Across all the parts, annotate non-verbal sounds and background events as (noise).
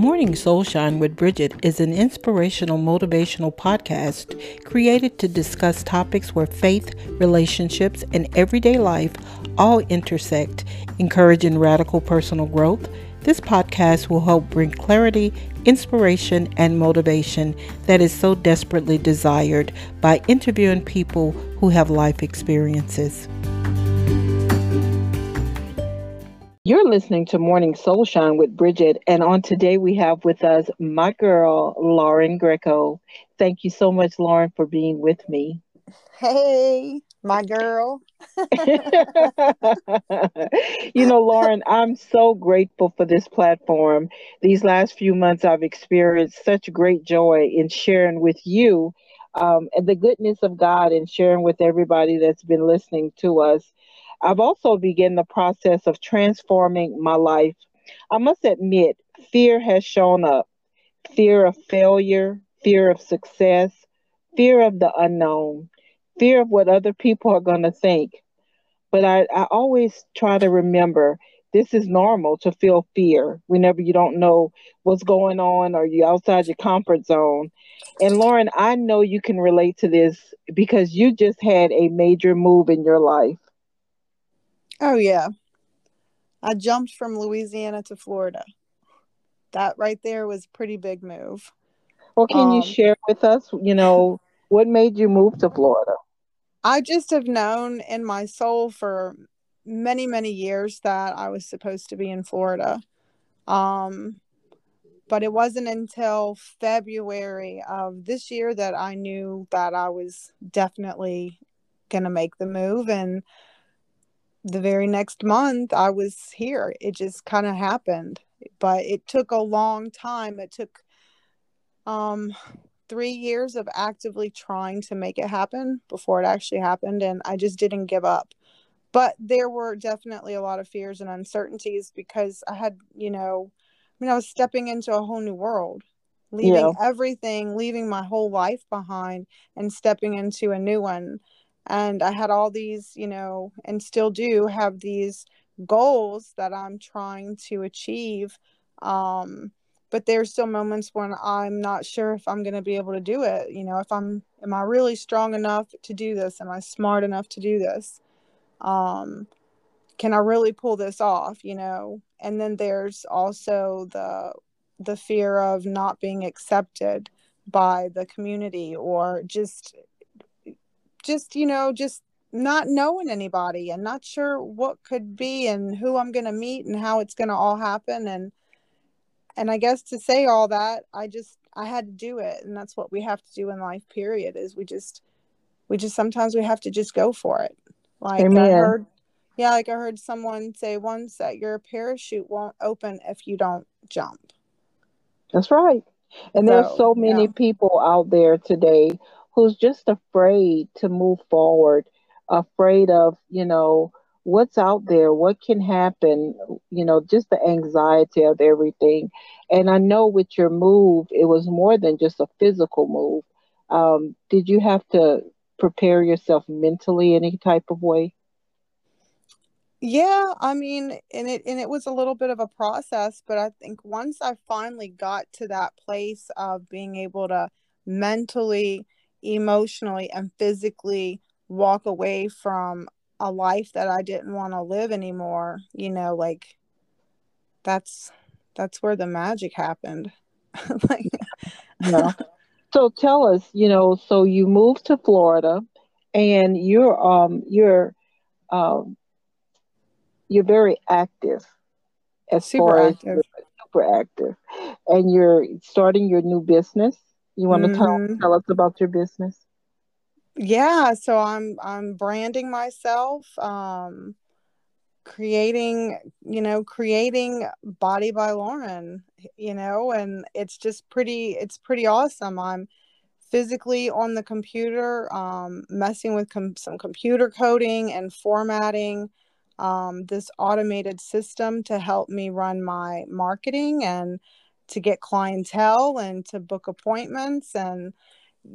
Morning Soulshine with Bridget is an inspirational, motivational podcast created to discuss topics where faith, relationships, and everyday life all intersect, encouraging radical personal growth. This podcast will help bring clarity, inspiration, and motivation that is so desperately desired by interviewing people who have life experiences. You're listening to Morning Soulshine with Bridget, and on today we have with us my girl, Lauren Greco. Thank you so much, Lauren, for being with me. Hey, my girl. (laughs) you know, Lauren, I'm so grateful for this platform. These last few months, I've experienced such great joy in sharing with you um, and the goodness of God and sharing with everybody that's been listening to us. I've also begun the process of transforming my life. I must admit, fear has shown up fear of failure, fear of success, fear of the unknown, fear of what other people are going to think. But I, I always try to remember this is normal to feel fear whenever you don't know what's going on or you're outside your comfort zone. And Lauren, I know you can relate to this because you just had a major move in your life. Oh yeah. I jumped from Louisiana to Florida. That right there was pretty big move. Well, can um, you share with us, you know, (laughs) what made you move to Florida? I just have known in my soul for many, many years that I was supposed to be in Florida. Um, but it wasn't until February of this year that I knew that I was definitely going to make the move. And the very next month I was here. It just kind of happened. But it took a long time. It took um 3 years of actively trying to make it happen before it actually happened and I just didn't give up. But there were definitely a lot of fears and uncertainties because I had, you know, I mean I was stepping into a whole new world leaving yeah. everything, leaving my whole life behind and stepping into a new one and i had all these you know and still do have these goals that i'm trying to achieve um but there's still moments when i'm not sure if i'm going to be able to do it you know if i'm am i really strong enough to do this? Am i smart enough to do this? Um can i really pull this off you know? And then there's also the the fear of not being accepted by the community or just just you know just not knowing anybody and not sure what could be and who I'm going to meet and how it's going to all happen. And and I guess to say all that I just I had to do it. And that's what we have to do in life period is we just we just sometimes we have to just go for it. Like Amen. I heard yeah like I heard someone say once that your parachute won't open if you don't jump. That's right. And so, there's so many yeah. people out there today who's just afraid to move forward, afraid of, you know, what's out there, what can happen, you know, just the anxiety of everything. And I know with your move, it was more than just a physical move. Um, did you have to prepare yourself mentally any type of way? Yeah, I mean, and it and it was a little bit of a process, but I think once I finally got to that place of being able to mentally emotionally and physically walk away from a life that I didn't want to live anymore, you know, like that's that's where the magic happened. (laughs) like yeah. (laughs) So tell us, you know, so you moved to Florida and you're um you're um you're very active as super far active. as super active and you're starting your new business you want to mm-hmm. tell tell us about your business? Yeah, so I'm I'm branding myself, um, creating, you know, creating Body by Lauren, you know, and it's just pretty it's pretty awesome. I'm physically on the computer, um, messing with com- some computer coding and formatting um, this automated system to help me run my marketing and to get clientele and to book appointments and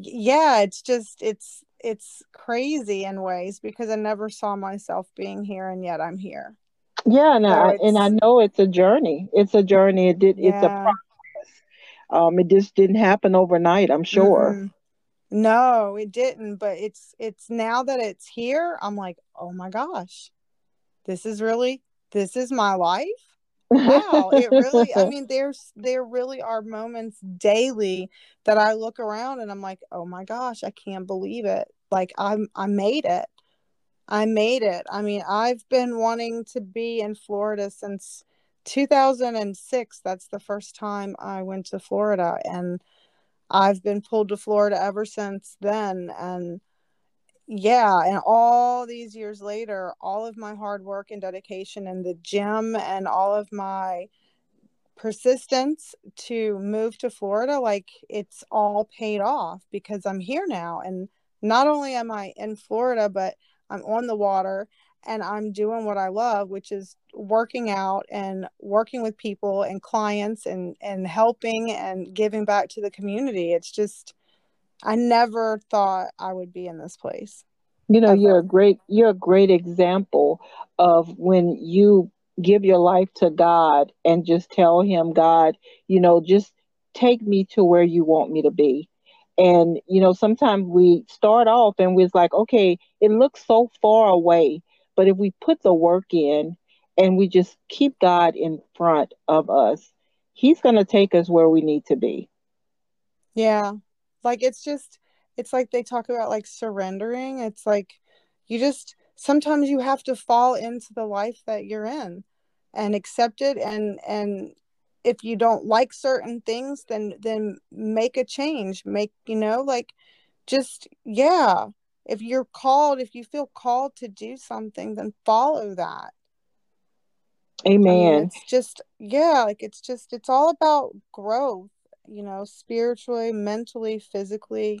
yeah it's just it's it's crazy in ways because i never saw myself being here and yet i'm here yeah and, so I, and i know it's a journey it's a journey it did yeah. it's a process Um, it just didn't happen overnight, I'm sure. Mm-mm. No, it didn't, but it's it's now that it's here, I'm like, "Oh my gosh. This is really this is my life." Wow, it really I (laughs) mean there's there really are moments daily that I look around and I'm like, "Oh my gosh, I can't believe it." Like I'm I made it. I made it. I mean, I've been wanting to be in Florida since 2006. That's the first time I went to Florida and I've been pulled to Florida ever since then. And yeah, and all these years later, all of my hard work and dedication in the gym and all of my persistence to move to Florida, like it's all paid off because I'm here now. And not only am I in Florida, but I'm on the water and I'm doing what I love, which is working out and working with people and clients and and helping and giving back to the community. It's just I never thought I would be in this place. You know, ever. you're a great you're a great example of when you give your life to God and just tell him, God, you know, just take me to where you want me to be. And you know, sometimes we start off and we're like, okay, it looks so far away but if we put the work in and we just keep God in front of us, He's going to take us where we need to be. Yeah. Like it's just, it's like they talk about like surrendering. It's like you just, sometimes you have to fall into the life that you're in and accept it. And, and, if you don't like certain things then then make a change. Make you know like just yeah. If you're called if you feel called to do something then follow that. Amen I mean, it's just yeah like it's just it's all about growth you know spiritually mentally physically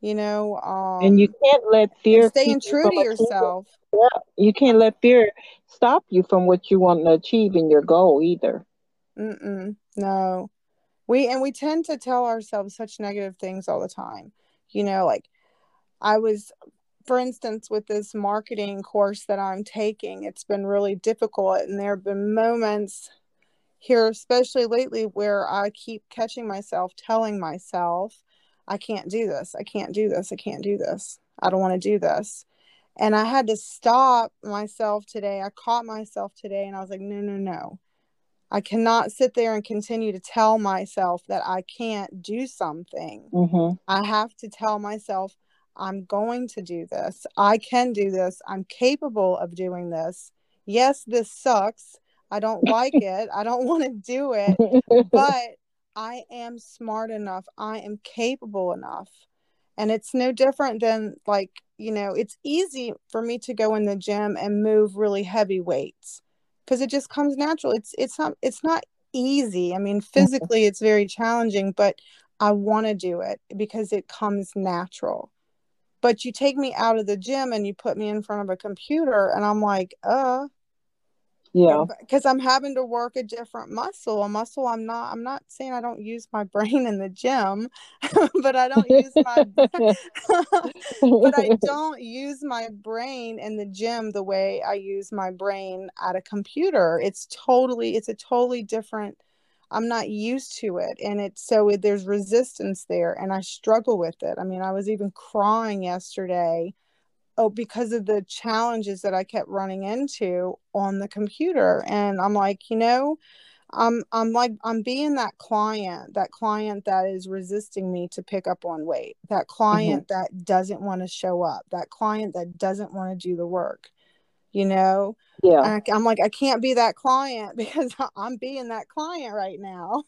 you know um and you can't let fear staying true to yourself. Yeah you can't let fear stop you from what you want to achieve in your goal either. Mm-mm, no. We and we tend to tell ourselves such negative things all the time. You know like I was, for instance, with this marketing course that I'm taking, it's been really difficult. And there have been moments here, especially lately, where I keep catching myself telling myself, I can't do this. I can't do this. I can't do this. I don't want to do this. And I had to stop myself today. I caught myself today and I was like, no, no, no. I cannot sit there and continue to tell myself that I can't do something. Mm-hmm. I have to tell myself I'm going to do this. I can do this. I'm capable of doing this. Yes, this sucks. I don't like it. I don't (laughs) want to do it, (laughs) but I am smart enough. I am capable enough. And it's no different than like, you know, it's easy for me to go in the gym and move really heavy weights because it just comes natural. It's it's not it's not easy. I mean, physically it's very challenging, but I want to do it because it comes natural but you take me out of the gym and you put me in front of a computer and i'm like uh yeah because i'm having to work a different muscle a muscle i'm not i'm not saying i don't use my (laughs) brain in the gym (laughs) but i don't use my (laughs) but i don't use my brain in the gym the way i use my brain at a computer it's totally it's a totally different I'm not used to it. And it's so it, there's resistance there and I struggle with it. I mean, I was even crying yesterday oh because of the challenges that I kept running into on the computer and I'm like, you know, I'm I'm like I'm being that client, that client that is resisting me to pick up on weight, that mm-hmm. client mm-hmm. that doesn't want to show up, that client that doesn't want to do the work. You know, yeah I, i'm like i can't be that client (laughs) because i'm being that client right now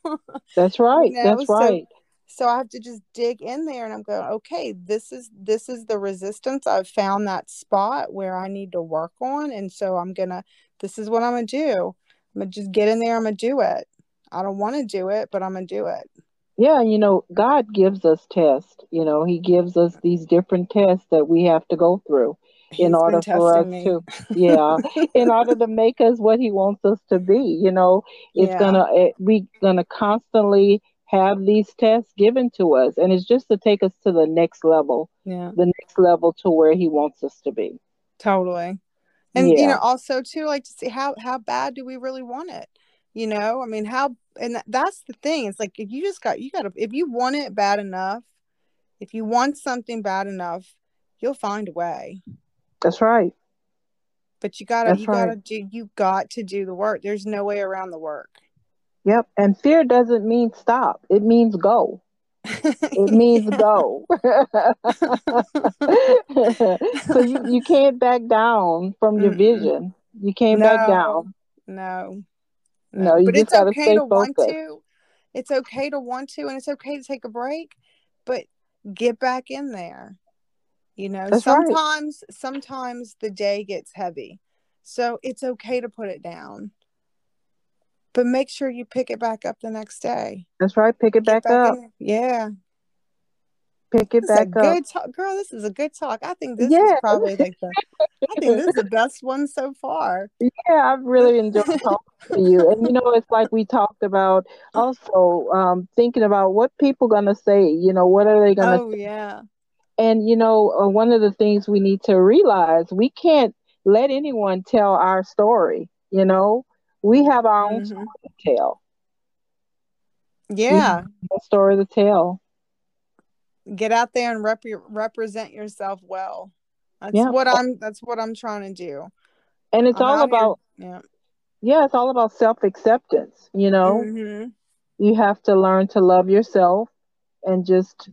that's (laughs) right you know? that's right so, i have to just dig in there and i'm going okay this is this is the resistance i've found that spot where i need to work on and so i'm gonna this is what i'm gonna do i'm gonna just get in there i'm gonna do it i don't want to do it but i'm gonna do it yeah you know god gives us tests you know he gives us these different tests that we have to go through He's in order for us me. to yeah in order to make us what he wants us to be you know it's yeah. gonna it, eh, we gonna constantly have these tests given to us and it's just to take us to the next level yeah the next level to where he wants us to be totally and yeah. you know also too like to see how how bad do we really want it You know, I mean, how, and that's the thing. It's like, if you just got, you got to, if you want it bad enough, if you want something bad enough, you'll find a way. That's right. But you gotta, That's you right. gotta do, you got to do the work. There's no way around the work. Yep. And fear doesn't mean stop. It means go. it means go. (laughs) so you, you can't back down from your Mm-mm. vision. You can't no, back down. No. No, you but just it's gotta okay stay to focused. want to. It's okay to want to, and it's okay to take a break, but get back in there. You know, That's sometimes right. sometimes the day gets heavy. So it's okay to put it down. But make sure you pick it back up the next day. That's right. Pick it back, back, up. Yeah. Pick it this back up. Good talk. Girl, this is a good talk. I think this yeah. is probably like the I think this is the best one so far. (laughs) Yeah, I've really enjoyed talking to you. And you know, it's like we talked about also um, thinking about what people gonna say, you know, what are they gonna Oh say? yeah. And you know, uh, one of the things we need to realize, we can't let anyone tell our story. You know, we have our own mm-hmm. story to tell. Yeah, a story to tell. Get out there and rep- represent yourself well. That's yeah. what I'm. That's what I'm trying to do. And it's I'm all about here. yeah, yeah. It's all about self acceptance. You know, mm-hmm. you have to learn to love yourself and just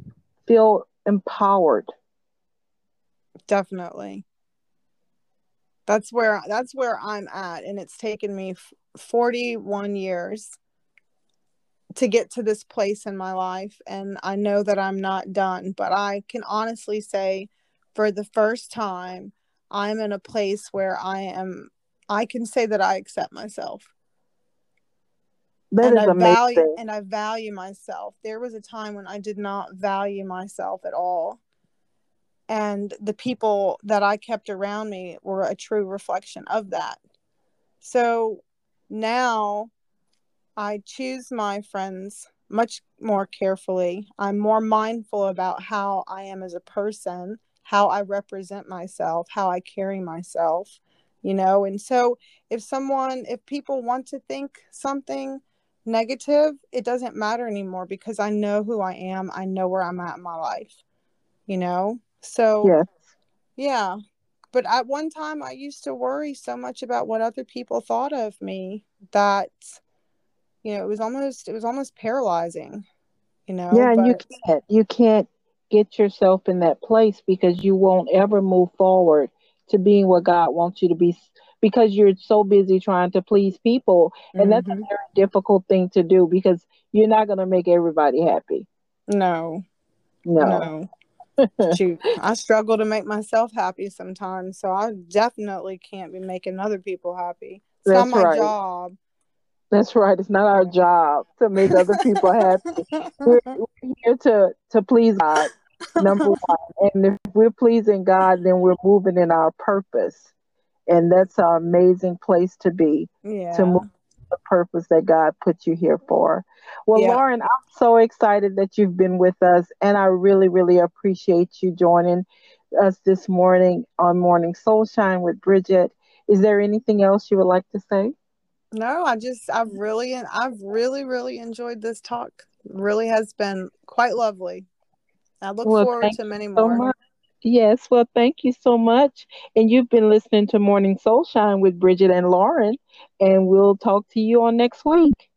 feel empowered. Definitely. That's where that's where I'm at and it's taken me 41 years to get to this place in my life and I know that I'm not done, but I can honestly say for the first time I'm in a place where I am I can say that I accept myself. That and is I amazing. value and I value myself. There was a time when I did not value myself at all. And the people that I kept around me were a true reflection of that. So now I choose my friends much more carefully. I'm more mindful about how I am as a person, how I represent myself, how I carry myself, you know. And so if someone, if people want to think something, negative, it doesn't matter anymore because I know who I am. I know where I'm at in my life, you know? So, yes. yeah. But at one time, I used to worry so much about what other people thought of me that, you know, it was almost, it was almost paralyzing, you know? Yeah. And you can't, you can't get yourself in that place because you won't ever move forward to being what God wants you to be because you're so busy trying to please people. And mm-hmm. that's a mm-hmm. very difficult thing to do because you're not going to make everybody happy. No. No. No. Shoot, I (laughs) struggle to make myself happy sometimes. So I definitely can't be making other people happy. It's that's not my right. job. That's right. It's not our job to make other people happy. we're, (laughs) we're here to to please God, number (laughs) one. And if we're pleasing God, then we're moving in our purpose and that's an amazing place to be yeah. to move the purpose that God put you here for. Well, yeah. Lauren, I'm so excited that you've been with us, and I really, really appreciate you joining us this morning on Morning Soul Shine with Bridget. Is there anything else you would like to say? No, I just I've really and I've really really enjoyed this talk. Really has been quite lovely. I look well, forward to many more. So Yes, well, thank you so much. And you've been listening to Morning Soul Shine with Bridget and Lauren, and we'll talk to you on next week.